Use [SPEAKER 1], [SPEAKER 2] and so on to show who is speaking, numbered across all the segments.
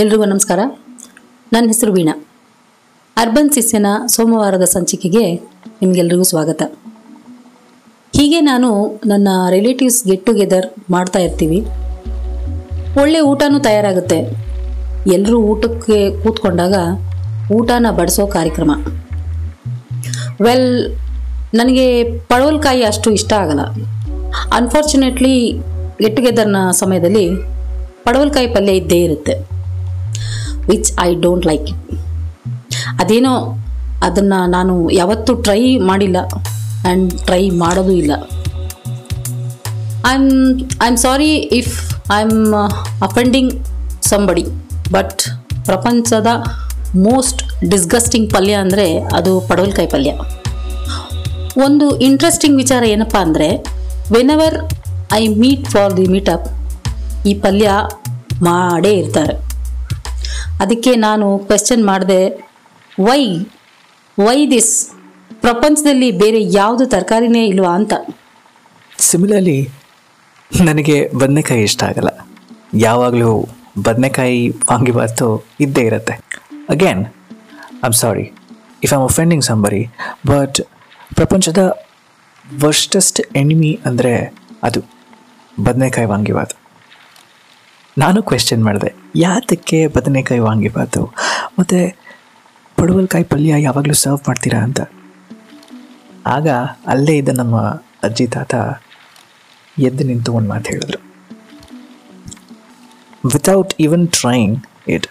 [SPEAKER 1] ಎಲ್ರಿಗೂ ನಮಸ್ಕಾರ. ನನ್ನ ಹೆಸರು ವೀಣಾ. ಅರ್ಬನ್ ಸಿಸ್ಸಿನ ಸೋಮವಾರದ ಸಂಚಿಕೆಗೆ ನಿಮಗೆಲ್ರಿಗೂ ಸ್ವಾಗತ. ಹೀಗೆ ನಾನು ನನ್ನ ರಿಲೇಟಿವ್ಸ್ ಗೆಟ್ ಟುಗೆದರ್ ಮಾಡ್ತಾ ಇರ್ತೀವಿ. ಒಳ್ಳೆ ಊಟನೂ ತಯಾರಾಗುತ್ತೆ. ಎಲ್ಲರೂ ಊಟಕ್ಕೆ ಕೂತ್ಕೊಂಡಾಗ ಊಟನ ಬಡಿಸೋ ಕಾರ್ಯಕ್ರಮ. ವೆಲ್ ನನಗೆ ಪಡವಲ್ಕಾಯಿ ಅಷ್ಟು ಇಷ್ಟ ಆಗಲ್ಲ. ಅನ್ಫಾರ್ಚುನೇಟ್ಲಿ ಗೆಟ್ ಟುಗೆದರ್ನ ಸಮಯದಲ್ಲಿ ಪಡವಲ್ಕಾಯಿ ಪಲ್ಯ ಇದ್ದೇ ಇರುತ್ತೆ. Which I don't like it ಅದೇನೋ ಅದನ್ನು ನಾನು ಯಾವತ್ತೂ ಟ್ರೈ ಮಾಡಿಲ್ಲ ಆ್ಯಂಡ್ ಟ್ರೈ ಮಾಡೋದು ಇಲ್ಲ. I am I am sorry if I am offending somebody but ಪ್ರಪಂಚದ ಮೋಸ್ಟ್ ಡಿಸ್ಗಸ್ಟಿಂಗ್ ಪಲ್ಯ ಅಂದರೆ ಅದು ಪಡವಲ್ಕಾಯಿ ಪಲ್ಯ. ಒಂದು ಇಂಟ್ರೆಸ್ಟಿಂಗ್ ವಿಚಾರ ಏನಪ್ಪ ಅಂದರೆ whenever I meet for the meetup ಈ ಪಲ್ಯ ಮಾಡೇ ಇರ್ತಾರೆ. ಅದಕ್ಕೆ ನಾನು ಕ್ವೆಶ್ಚನ್ ಮಾಡಿದೆ ವೈ ವೈ ದಿಸ್ ಪ್ರಪಂಚದಲ್ಲಿ ಬೇರೆ ಯಾವುದು ತರಕಾರಿನೇ ಇಲ್ವಾ ಅಂತ?
[SPEAKER 2] ಸಿಮಿಲರ್ಲಿ ನನಗೆ ಬದನೆಕಾಯಿ ಇಷ್ಟ ಆಗಲ್ಲ. ಯಾವಾಗಲೂ ಬದನೆಕಾಯಿ ವಾಂಗಿಬಾತು ಇದ್ದೇ ಇರುತ್ತೆ. Again I am sorry if I'm offending somebody but ಪ್ರಪಂಚದ ವರ್ಸ್ಟೆಸ್ಟ್ ಎನಿಮಿ ಅಂದರೆ ಅದು ಬದನೆಕಾಯಿ ವಾಂಗಿಬಾತು ನಾನು ಕ್ವೆಶ್ಚನ್ ಮಾಡಿದೆ, ಯಾತಕ್ಕೆ ಬದನೆಕಾಯಿ ವಾಂಗಿಬಾತು ಮತ್ತು ಪಡುವಲ್ಕಾಯಿ ಪಲ್ಯ ಯಾವಾಗಲೂ ಸರ್ವ್ ಮಾಡ್ತೀರಾ ಅಂತ? ಆಗ ಅಲ್ಲೇ ಇದ್ದ ನಮ್ಮ ಅಜ್ಜಿ ತಾತ ಎದ್ದು ನಿಂತು ಒಂದು ಮಾತು ಹೇಳಿದ್ರು. ವಿತೌಟ್ ಈವನ್ ಟ್ರೈಯಿಂಗ್ ಇಟ್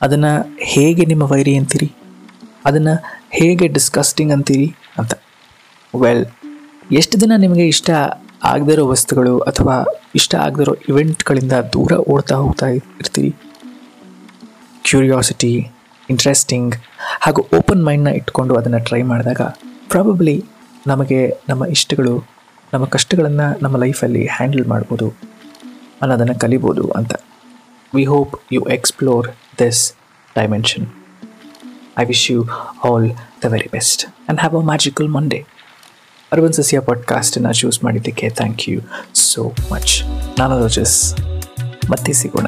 [SPEAKER 2] ಅದನ್ನು ಹೇಗೆ ನಿಮ್ಮ ವೈರಿ ಅಂತೀರಿ? ಅದನ್ನು ಹೇಗೆ ಡಿಸ್ಕಸ್ಟಿಂಗ್ ಅಂತೀರಿ? ಅಂತ. ವೆಲ್ ಎಷ್ಟು ದಿನ ನಿಮಗೆ ಇಷ್ಟ ಆಗದಿರೋ ವಸ್ತುಗಳು ಅಥವಾ ಇಷ್ಟ ಆಗದಿರೋ ಇವೆಂಟ್ಗಳಿಂದ ದೂರ ಓಡ್ತಾ ಹೋಗ್ತಾ ಇರ್ತೀರಿ. ಕ್ಯೂರಿಯಾಸಿಟಿ ಇಂಟ್ರೆಸ್ಟಿಂಗ್ ಹಾಗೂ ಓಪನ್ ಮೈಂಡ್ನ ಇಟ್ಕೊಂಡು ಅದನ್ನು ಟ್ರೈ ಮಾಡಿದಾಗ ಪ್ರಾಬಬ್ಲಿ ನಮಗೆ ನಮ್ಮ ಇಷ್ಟಗಳು, ನಮ್ಮ ಕಷ್ಟಗಳನ್ನು ನಮ್ಮ ಲೈಫಲ್ಲಿ ಹ್ಯಾಂಡಲ್ ಮಾಡ್ಬೋದು, ಅನ್ನೋದನ್ನು ಕಲಿಬೋದು ಅಂತ. We hope you explore this dimension I wish you all the very best and have a magical Monday urban ಸಸ್ಯ ಪಾಡ್ಕಾಸ್ಟನ್ನು ಚೂಸ್ ಮಾಡಿದ್ದಕ್ಕೆ ಥ್ಯಾಂಕ್ ಯು ಸೋ ಮಚ್ ನಾನು ರೋಜಸ್. ಮತ್ತೆ ಸಿಗೋಣ.